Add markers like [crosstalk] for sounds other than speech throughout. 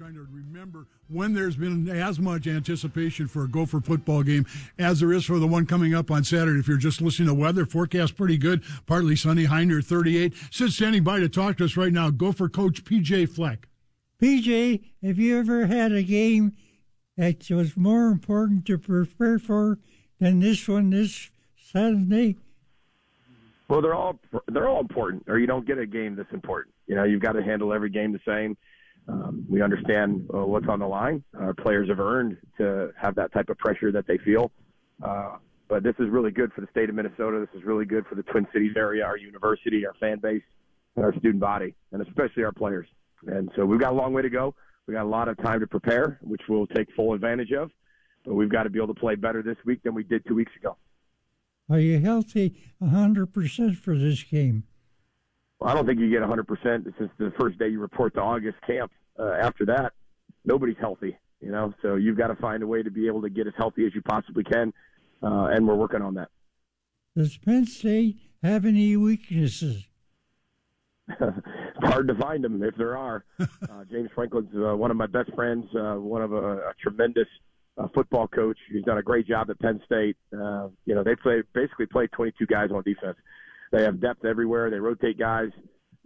Trying to remember when there's been as much anticipation for a Gopher football game as there is for the one coming up on Saturday. If you're just listening to weather, forecast pretty good, partly sunny, high near 38. Sid standing by to talk to us right now, Gopher coach PJ Fleck. PJ, have you ever had a game that was more important to prepare for than this one this Saturday? Well, they're all they're all important, or you don't get a game this important. You know, you've got to handle every game the same. Um, we understand uh, what's on the line. Our players have earned to have that type of pressure that they feel. Uh, but this is really good for the state of Minnesota. This is really good for the Twin Cities area, our university, our fan base, and our student body, and especially our players. And so we've got a long way to go. We got a lot of time to prepare, which we'll take full advantage of. But we've got to be able to play better this week than we did two weeks ago. Are you healthy 100% for this game? Well, I don't think you get 100% since the first day you report to August camp. Uh, after that, nobody's healthy, you know. So you've got to find a way to be able to get as healthy as you possibly can, uh, and we're working on that. Does Penn State have any weaknesses? it's [laughs] hard to find them if there are. [laughs] Uh, James Franklin's uh, one of my best friends, uh, one of a, a tremendous uh, football coach. He's done a great job at Penn State. Uh, you know, they play basically play 22 guys on defense. They have depth everywhere. They rotate guys.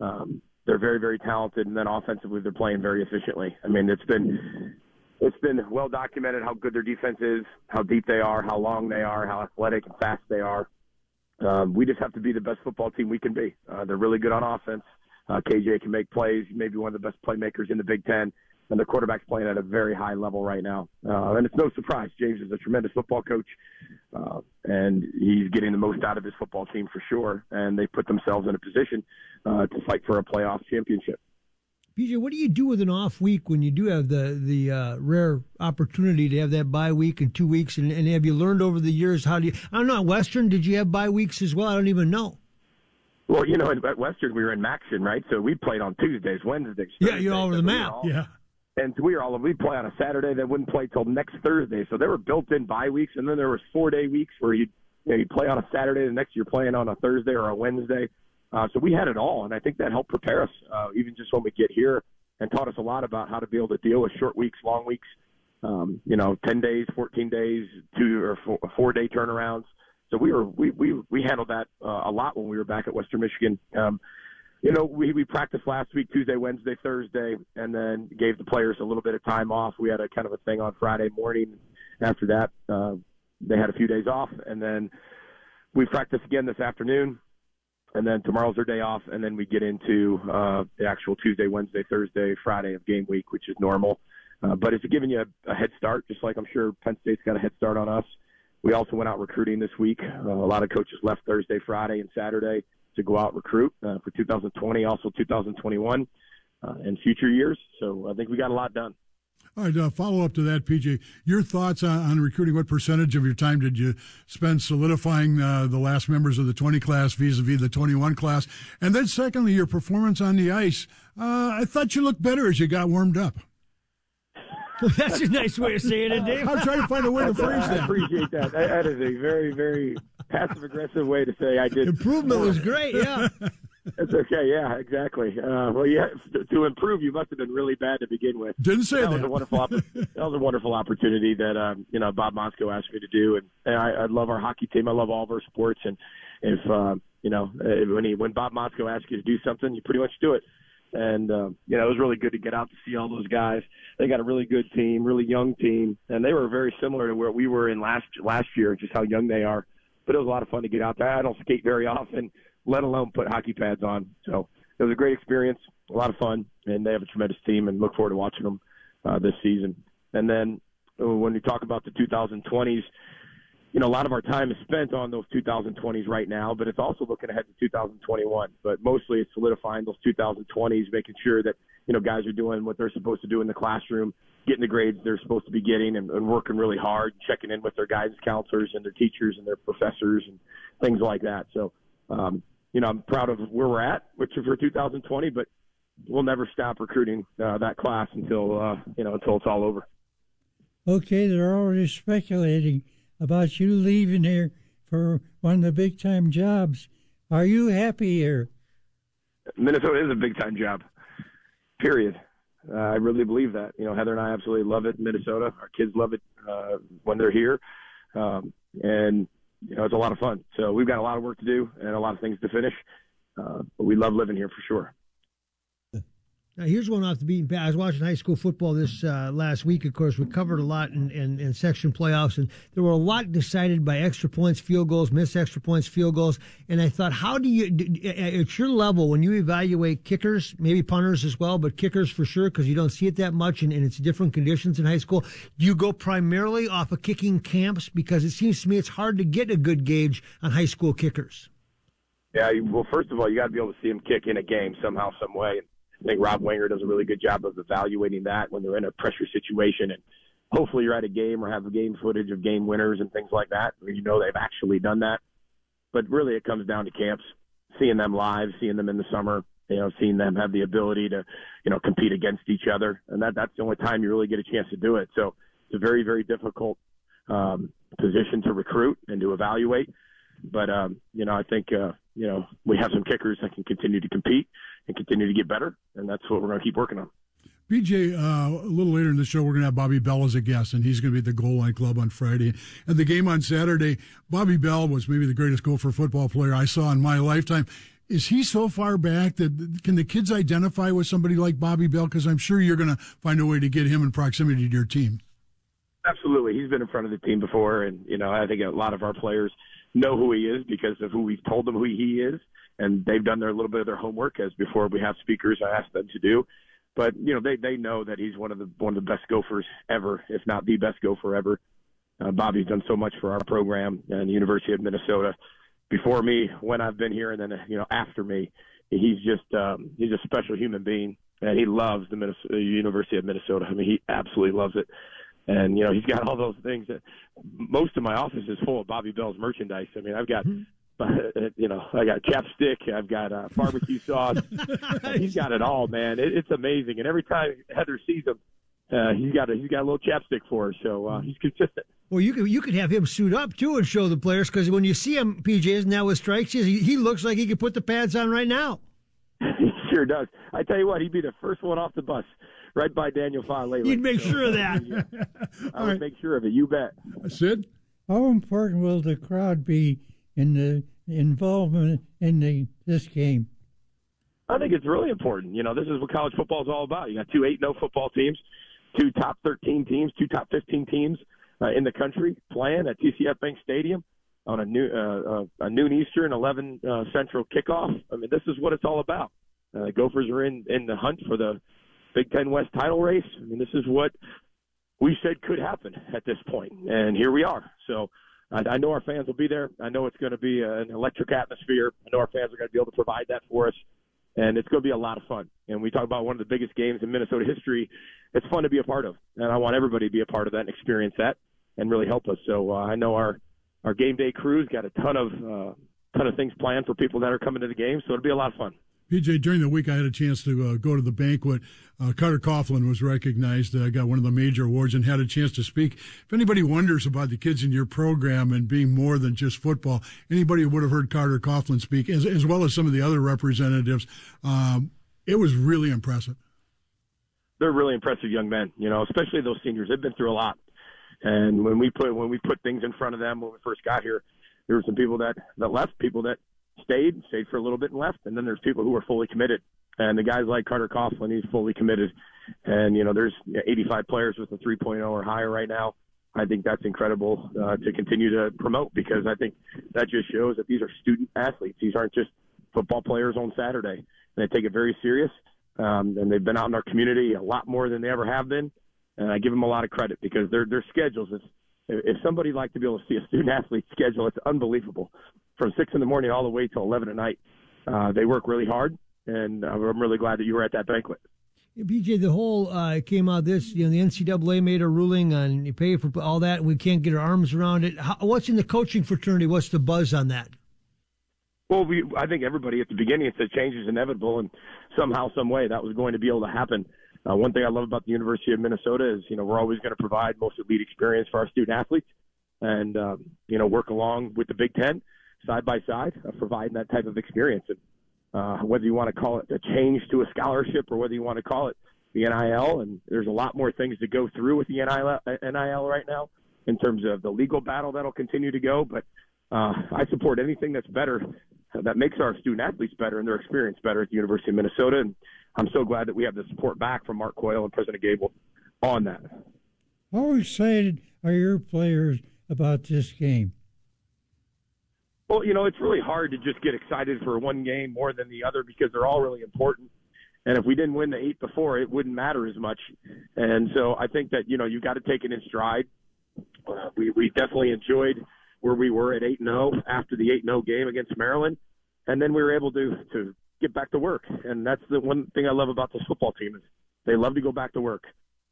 Um, they're very, very talented, and then offensively, they're playing very efficiently. I mean, it's been it's been well documented how good their defense is, how deep they are, how long they are, how athletic and fast they are. Um, we just have to be the best football team we can be. Uh, they're really good on offense. Uh, KJ can make plays, maybe one of the best playmakers in the Big Ten, and the quarterback's playing at a very high level right now. Uh, and it's no surprise. James is a tremendous football coach, uh, and he's getting the most out of his football team for sure. And they put themselves in a position uh, to fight for a playoff championship. PJ, what do you do with an off week when you do have the the uh, rare opportunity to have that bye week in two weeks? And, and have you learned over the years how do you? I don't know. Western, did you have bye weeks as well? I don't even know. Well, you know, at Western we were in MACtion, right? So we played on Tuesdays, Wednesdays. Yeah, you're all over the map. All, yeah. And we were all we'd play on a Saturday, then wouldn't play till next Thursday. So there were built-in bye weeks, and then there was four-day weeks where you you know, you play on a Saturday, the next you're playing on a Thursday or a Wednesday. Uh, so we had it all, and I think that helped prepare us, uh, even just when we get here, and taught us a lot about how to be able to deal with short weeks, long weeks. Um, you know, ten days, fourteen days, two or four, four day turnarounds. So we were we we we handled that uh, a lot when we were back at Western Michigan. Um, you know, we we practiced last week, Tuesday, Wednesday, Thursday, and then gave the players a little bit of time off. We had a kind of a thing on Friday morning. After that, uh, they had a few days off, and then we practiced again this afternoon and then tomorrow's their day off, and then we get into uh, the actual Tuesday, Wednesday, Thursday, Friday of game week, which is normal. Uh, but it's giving you a, a head start, just like I'm sure Penn State's got a head start on us. We also went out recruiting this week. Uh, a lot of coaches left Thursday, Friday, and Saturday to go out recruit uh, for 2020, also 2021, uh, and future years. So I think we got a lot done. All right, uh, follow up to that, PJ. Your thoughts on, on, recruiting? What percentage of your time did you spend solidifying uh, the last members of the 20 class vis-a-vis the 21 class? And then, secondly, your performance on the ice. Uh, I thought you looked better as you got warmed up. [laughs] That's a nice way of saying it, Dave. I'm trying to find a way to [laughs] phrase that. I appreciate that. That is a very, very passive aggressive way to say I did. Improvement was great. Yeah. [laughs] It's okay. Yeah, exactly. Uh, well, yeah, to improve, you must have been really bad to begin with. Didn't say that. that. Was a wonderful, [laughs] that was a wonderful opportunity that um, you know Bob Motzko asked me to do, and, and I, I love our hockey team. I love all of our sports, and if uh, you know when he when Bob Motzko asks you to do something, you pretty much do it. And um, you know it was really good to get out to see all those guys. They got a really good team, really young team, and they were very similar to where we were in last last year, just how young they are. But it was a lot of fun to get out there. I don't skate very often let alone put hockey pads on. So it was a great experience, a lot of fun, and they have a tremendous team, and look forward to watching them uh, this season. And then uh, when we talk about the 2020s, you know, a lot of our time is spent on those 2020s right now, but it's also looking ahead to 2021. But mostly it's solidifying those 2020s, making sure that you know, guys are doing what they're supposed to do in the classroom, getting the grades they're supposed to be getting, and, and working really hard, checking in with their guidance counselors and their teachers and their professors and things like that. So, um, you know, I'm proud of where we're at, which is for 2020, but we'll never stop recruiting uh, that class until uh, you know until it's all over. Okay, they're already speculating about you leaving here for one of the big time jobs. Are you happy here? Minnesota is a big time job. Period. Uh, I really believe that. You know, Heather and I absolutely love it in Minnesota. Our kids love it uh, when they're here, um, and you know it's a lot of fun. So we've got a lot of work to do and a lot of things to finish, uh, but we love living here for sure. Now, here's one off the beaten path. I was watching high school football this uh, last week. Of course, we covered a lot in, in, in, section playoffs, and there were a lot decided by extra points, field goals, missed extra points, field goals. And I thought, how do you, at your level, when you evaluate kickers, maybe punters as well, but kickers for sure, because you don't see it that much and, and it's different conditions in high school, do you go primarily off of kicking camps? Because it seems to me it's hard to get a good gauge on high school kickers. Yeah, well, first of all, you got to be able to see them kick in a game somehow, some way. I think Rob Wenger does a really good job of evaluating that when they're in a pressure situation. And hopefully you're at a game or have game footage of game winners and things like that, where you know they've actually done that. But really, it comes down to camps, seeing them live, seeing them in the summer, you know, seeing them have the ability to, you know, compete against each other. And that, that's the only time you really get a chance to do it. So it's a very, very difficult um, position to recruit and to evaluate. But, um, you know, I think, uh, you know, we have some kickers that can continue to compete and continue to get better. And that's what we're going to keep working on. PJ, uh, a little later in the show, we're going to have Bobby Bell as a guest, and he's going to be at the Goal Line Club on Friday. At the game on Saturday, Bobby Bell was maybe the greatest Gopher football player I saw in my lifetime. Is he so far back that can the kids identify with somebody like Bobby Bell? Because I'm sure you're going to find a way to get him in proximity to your team. Absolutely, he's been in front of the team before, and you know I think a lot of our players know who he is because of who we've told them who he is and they've done their little bit of their homework as before we have speakers I ask them to do. But you know they they know that he's one of the one of the best gophers ever, if not the best gopher ever. Uh, Bobby's done so much for our program and the University of Minnesota before me, when I've been here, and then you know after me. He's just um, he's a special human being, and he loves the Minnesota, University of Minnesota. I mean, he absolutely loves it. And you know he's got all those things that most of my office is full of Bobby Bell's merchandise. I mean, I've got mm-hmm. But you know, I got chapstick, I've got uh, barbecue [laughs] sauce. he's got it all, man. It, it's amazing. And every time Heather sees him, uh, he's got a he's got a little chapstick for her, so uh, he's consistent. Well, you could you could have him suit up too and show the players because when you see him, PJ isn't that what strikes you? He, he looks like he could put the pads on right now. [laughs] he sure does. I tell you what, he'd be the first one off the bus, right by Daniel Faalele. You'd make so, sure of that. [laughs] I would right. make sure of it. You bet. Sid, how important will the crowd be? In the involvement in the this game? I think it's really important. You know, this is what college football is all about. You got two eight no football teams, two top thirteen teams, two top fifteen teams uh, in the country playing at TCF Bank Stadium on a new uh, uh, a noon Eastern, eleven uh, Central kickoff. I mean, this is what it's all about. Uh, Gophers are in in the hunt for the Big Ten West title race. I mean, this is what we said could happen at this point, and here we are. So I, I know our fans will be there. I know it's going to be an electric atmosphere. I know our fans are going to be able to provide that for us, and it's going to be a lot of fun. And we talk about one of the biggest games in Minnesota history. It's fun to be a part of, and I want everybody to be a part of that and experience that, and really help us. So uh, I know our our game day crew's got a ton of uh, ton of things planned for people that are coming to the game, so it'll be a lot of fun. PJ, during the week, I had a chance to uh, go to the banquet. Uh, Carter Coughlin was recognized, uh, got one of the major awards, and had a chance to speak. If anybody wonders about the kids in your program and being more than just football, anybody would have heard Carter Coughlin speak, as, as well as some of the other representatives. Um, it was really impressive. They're really impressive young men, you know, especially those seniors. They've been through a lot, and when we put when we put things in front of them when we first got here, there were some people that that left, people that stayed, stayed for a little bit and left. And then there's people who are fully committed. And the guys like Carter Coughlin, he's fully committed. And, you know, there's 85 players with a 3.0 or higher right now. I think that's incredible uh, to continue to promote because I think that just shows that these are student athletes. These aren't just football players on Saturday. And they take it very serious. Um, and they've been out in our community a lot more than they ever have been. And I give them a lot of credit because their their schedules. Is, if somebody like to be able to see a student athlete schedule, it's unbelievable from six in the morning all the way till eleven at night. Uh, they work really hard, and I'm really glad that you were at that banquet. PJ, the whole uh, came out this, you know, the NCAA made a ruling on you pay for all that. We can't get our arms around it. How, what's in the coaching fraternity? What's the buzz on that? Well, we, I think everybody at the beginning said change is inevitable, and somehow, some way, that was going to be able to happen. Uh, one thing I love about the University of Minnesota is, you know, we're always going to provide most elite experience for our student athletes, and um, you know, work along with the Big Ten side by side, uh, providing that type of experience. And uh, whether you want to call it a change to a scholarship or whether you want to call it the NIL. And there's a lot more things to go through with the NIL, NIL right now in terms of the legal battle that'll continue to go. But uh, I support anything that's better, that makes our student athletes better and their experience better at the University of Minnesota. And I'm so glad that we have the support back from Mark Coyle and President Gabel on that. How excited are your players about this game? Well, you know, it's really hard to just get excited for one game more than the other because they're all really important. And if we didn't win the eight before, it wouldn't matter as much. And so I think that you know you've got to take it in stride. Uh, we we definitely enjoyed where we were at eight and zero oh after the eight and zero oh game against Maryland, and then we were able to to get back to work. And that's the one thing I love about this football team is they love to go back to work.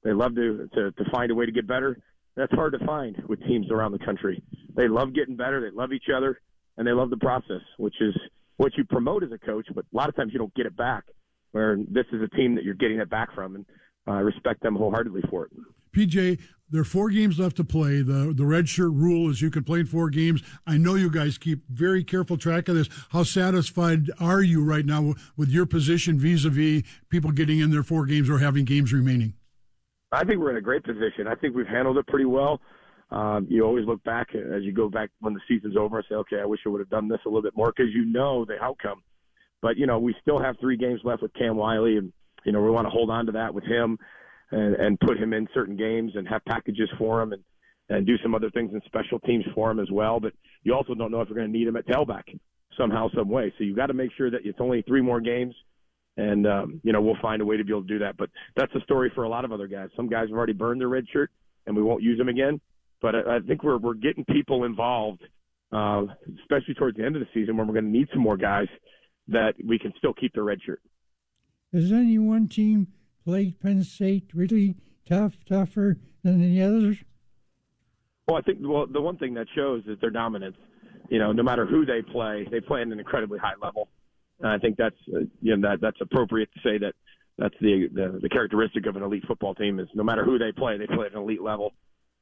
They love to to, to find a way to get better. That's hard to find with teams around the country. They love getting better. They love each other and they love the process, which is what you promote as a coach. But a lot of times you don't get it back. Where this is a team that you're getting it back from, and I respect them wholeheartedly for it. PJ, there are four games left to play. The the red shirt rule is you can play in four games. I know you guys keep very careful track of this. How satisfied are you right now with your position vis-a-vis people getting in their four games or having games remaining? I think we're in a great position. I think we've handled it pretty well um, you always look back as you go back when the season's over and say, okay, I wish I would have done this a little bit more because you know the outcome. But you know, we still have three games left with Cam Wiley, and you know we want to hold on to that with him and, and put him in certain games and have packages for him and and do some other things in special teams for him as well. But you also don't know if you're going to need him at tailback somehow, some way. So you've got to make sure that it's only three more games, and um, you know we'll find a way to be able to do that. But that's a story for a lot of other guys. Some guys have already burned their red shirt, and we won't use them again. But I, I think we're we're getting people involved, uh, especially towards the end of the season when we're going to need some more guys that we can still keep their red shirt. Does any one team played Penn State really tough, tougher than the others? Well, I think well the one thing that shows is their dominance. You know, no matter who they play, they play at an incredibly high level. And I think that's uh, you know that that's appropriate to say that that's the, the the characteristic of an elite football team is no matter who they play, they play at an elite level.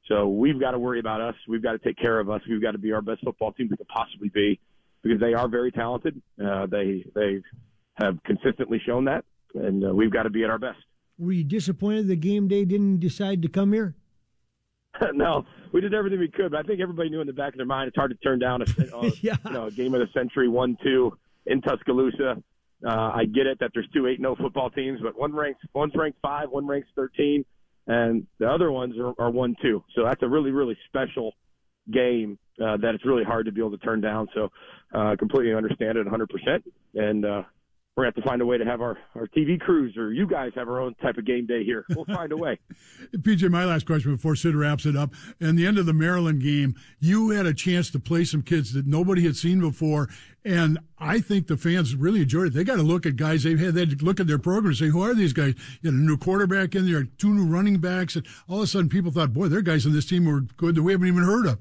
So we've got to worry about us. We've got to take care of us. We've got to be our best football team we can possibly be because they are very talented. Uh, they they have consistently shown that, and uh, we've got to be at our best. Were you disappointed the game day didn't decide to come here? [laughs] no, we did everything we could, but I think everybody knew in the back of their mind it's hard to turn down a, [laughs] a yeah. you know, a game of the century, one two in Tuscaloosa. Uh, I get it that there's two eight no football teams, but one ranks one's ranked five, one ranks thirteen and the other ones are, are one two. So that's a really really special game uh, that it's really hard to be able to turn down. So uh, completely understand it 100%, and uh, we're to have to find a way to have our, our TV crews or you guys have our own type of game day here. We'll find a way. [laughs] PJ, my last question before Sid wraps it up. In the end of the Maryland game, you had a chance to play some kids that nobody had seen before. And I think the fans really enjoyed it. They got to look at guys they've had, they look at their program and say, who are these guys? You had a new quarterback in there, two new running backs. And all of a sudden people thought, boy, there are guys on this team were good that we haven't even heard of.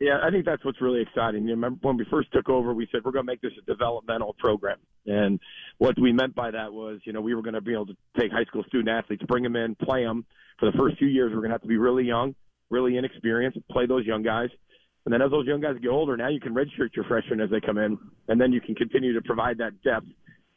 Yeah, I think that's what's really exciting. You remember when we first took over, we said we're going to make this a developmental program, and what we meant by that was, you know, we were going to be able to take high school student athletes, bring them in, play them for the first few years. We're going to have to be really young, really inexperienced, play those young guys, and then as those young guys get older, now you can redshirt your freshmen as they come in, and then you can continue to provide that depth.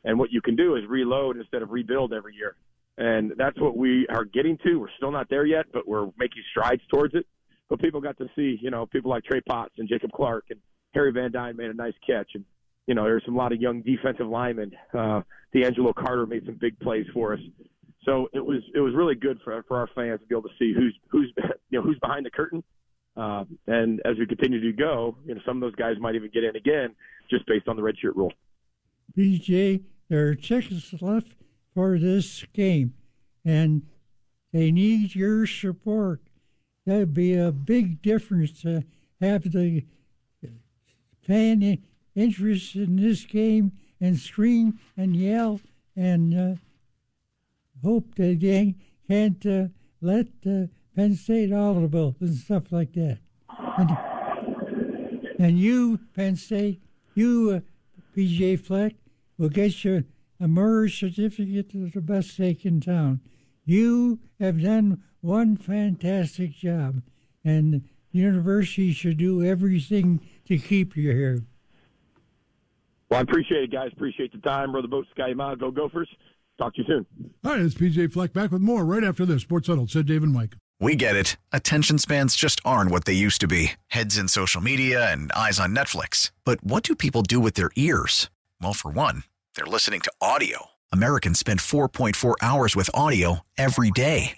And what you can do is reload instead of rebuild every year, and that's what we are getting to. We're still not there yet, but we're making strides towards it but people got to see, you know, people like Trey Potts and Jacob Clark and Harry Van Dyne made a nice catch. And, you know, there's a lot of young defensive linemen. Uh, D'Angelo Carter made some big plays for us. So it was, it was really good for, for our fans to be able to see who's, who's, [laughs] you know, who's behind the curtain. Uh, and as we continue to go, you know, some of those guys might even get in again just based on the redshirt rule. PJ, there are tickets left for this game, and they need your support that'd be a big difference to have the fan interest in this game and scream and yell and uh, hope they can't uh, let uh, Penn State audible and stuff like that. And, and you, Penn State, you, uh, PJ Fleck, will get your a certificate to the best steak in town. You have done one fantastic job, and the university should do everything to keep you here. Well, I appreciate it, guys. Appreciate the time. Row the boat, Ski-U-Mah. Go Gophers. Talk to you soon. All right, it's PJ Fleck back with more right after this. Sports Huddle, said Dave and Mike. We get it. Attention spans just aren't what they used to be heads in social media and eyes on Netflix. But what do people do with their ears? Well, for one, they're listening to audio. Americans spend 4.4 hours with audio every day.